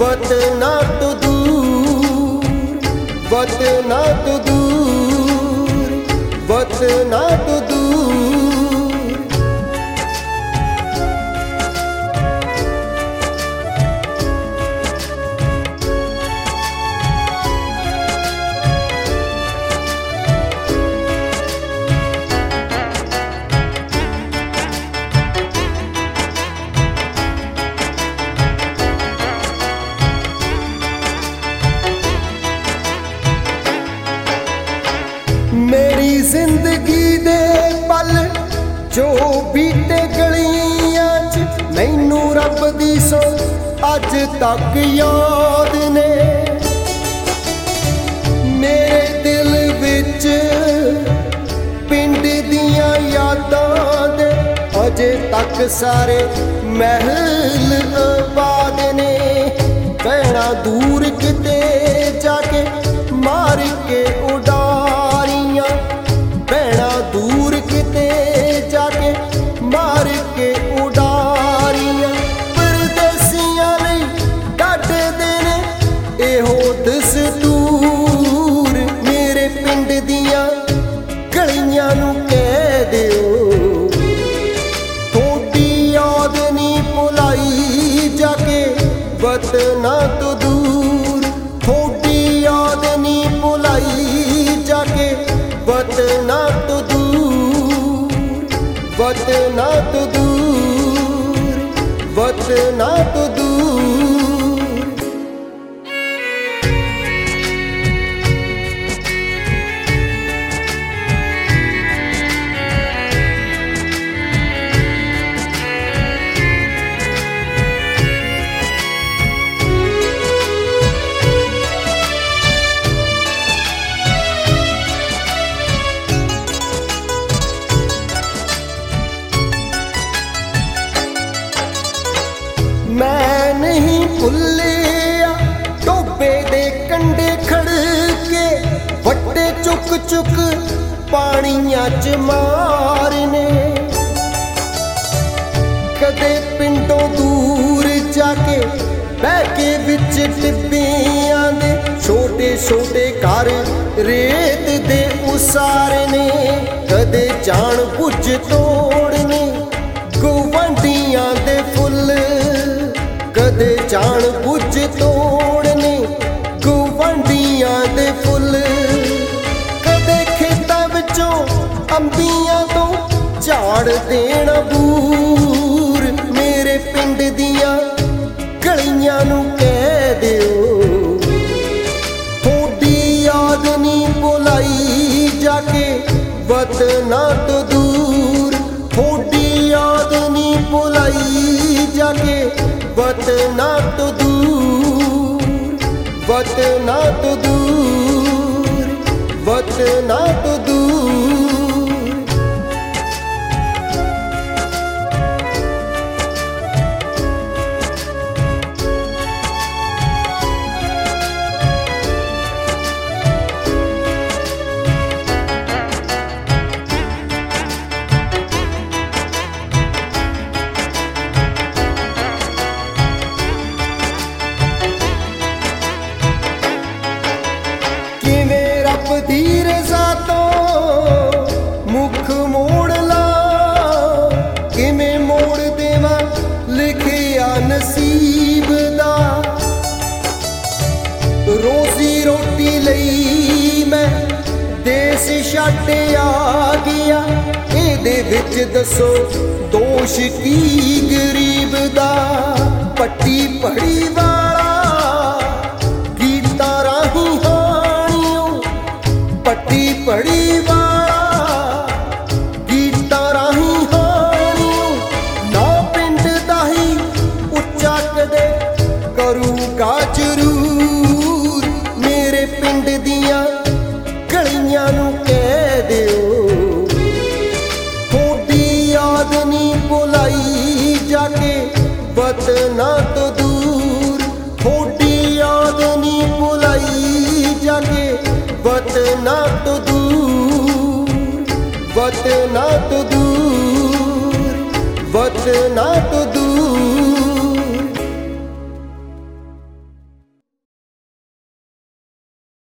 ਵਤਨਾ ਤੋਂ ਦੂਰ ਵਤਨਾ ਤੋਂ ਦੂਰ ਵਤਨਾ ਤੋਂ ਦੂਰ। ਮੇਰੀ ਜ਼ਿੰਦਗੀ ਦੇ ਪਲ, ਜੋ ਬੀਤੇ ਗਲੀਆਂ 'ਚ ਮੈਨੂੰ ਰੱਬ ਦੀ ਸੋ ਅੱਜ ਤੱਕ ਯਾਦ ਨੇ। ਮੇਰੇ ਦਿਲ ਵਿੱਚ ਪਿੰਡ ਦੀਆਂ ਯਾਦਾਂ ਦੇ, ਅਜੇ ਤੱਕ ਸਾਰੇ ਮਹਿਲ ਆਬਾਦ ਨੇ। ਕਹਿਣਾ ਦੂਰ ਤੋਂ ਦੂਰ ਵਤਨਾ ਤੋਂ ਚੁੱਕ ਚੁੱਕ ਪਾਣੀਆਂ ਚ ਮਾਰਨੇ। ਕਦੇ ਪਿੰਡੋਂ ਦੂਰ ਜਾ ਕੇ ਬਹਿ ਕੇ ਵਿੱਚ ਟਿੱਬਿਆਂ ਦੇ ਛੋਟੇ ਛੋਟੇ ਘਰ ਰੇਤ ਦੇ ਉਸਾਰਨੇ। ਕਦੇ ਜਾਣ ਬੁੱਝ ਤੋੜਨੇ ਗਵਾਂਢੀਆਂ ਦੇ ਫੁੱਲ। ਕਦੇ ਜਾਣ ਝਾੜ ਦੇਣਾ ਬੂਰ ਮੇਰੇ ਪਿੰਡ ਦੀਆਂ ਗਲੀਆਂ ਨੂੰ ਕਹਿ ਦਿਓ। ਥੋੜੀ ਯਾਦ ਨਹੀਂ ਭੁਲਾਈ ਜਾ ਕੇ ਵਤਨਾ ਤੋਂ ਦੂਰ। ਥੋੜੀ ਯਾਦ ਨਹੀਂ ਭੁਲਾਈ ਜਾ ਕੇ ਵਤਨਾ ਤੋਂ ਦੂਰ। ਵਤਨਾ ਤੋਂ ਦੂਰ ਵਤਨਾ ਤੋਂ ਦੂਰ। ਦੇਸ ਛੱਡ ਆ ਗਿਆ। ਇਹਦੇ ਵਿੱਚ ਦੱਸੋ, ਦੋਸ਼ ਕੀ ਗਰੀਬ ਦਾ? ਪੱਟੀ ਪੜੀ ਵਾਲਾ ਗੀਤਾਂ ਰਾਹੀਂ ਹਾਣੀਓ। ਪੱਟੀ ਪੜੀ ਵਾਲਾ ਗੀਤਾਂ ਰਾਹੀਂ ਹਾਣੀਓ। ਨਾ ਪਿੰਡ ਦਾ ਹੀ ਉੱਚਾ ਕਦੇ ਕਰੂਗਾ ਜ਼ਰੂਰ ਬੁਲਾਈ ਜਾ ਕੇ ਵਤਨਾਂ ਤੋਂ ਦੂਰ। ਥੋੜੀ ਯਾਦ ਨਹੀਂ ਬੁਲਾਈ ਜਾ ਕੇ ਵਤਨਾਂ ਤੋਂ ਦੂਰ। ਵਤਨਾਂ ਤੋਂ ਦੂਰ ਵਤਨਾਂ ਤੋਂ